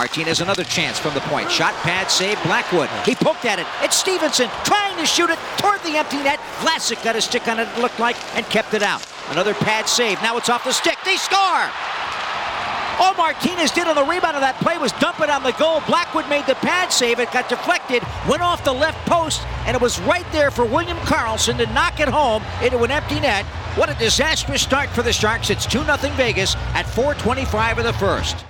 Martinez another chance from the point. Shot, pad, save, Blackwood. He poked at it. It's Stevenson trying to shoot it toward the empty net. Vlasic got a stick on it, it looked like, and kept it out. Another pad save. Now it's off the stick. They score! All Martinez did on the rebound of that play was dump it on the goal. Blackwood made the pad save. It got deflected, went off the left post, and it was right there for William Karlsson to knock it home into an empty net. What a disastrous start for the Sharks. It's 2 0 Vegas at 4.25 of the first.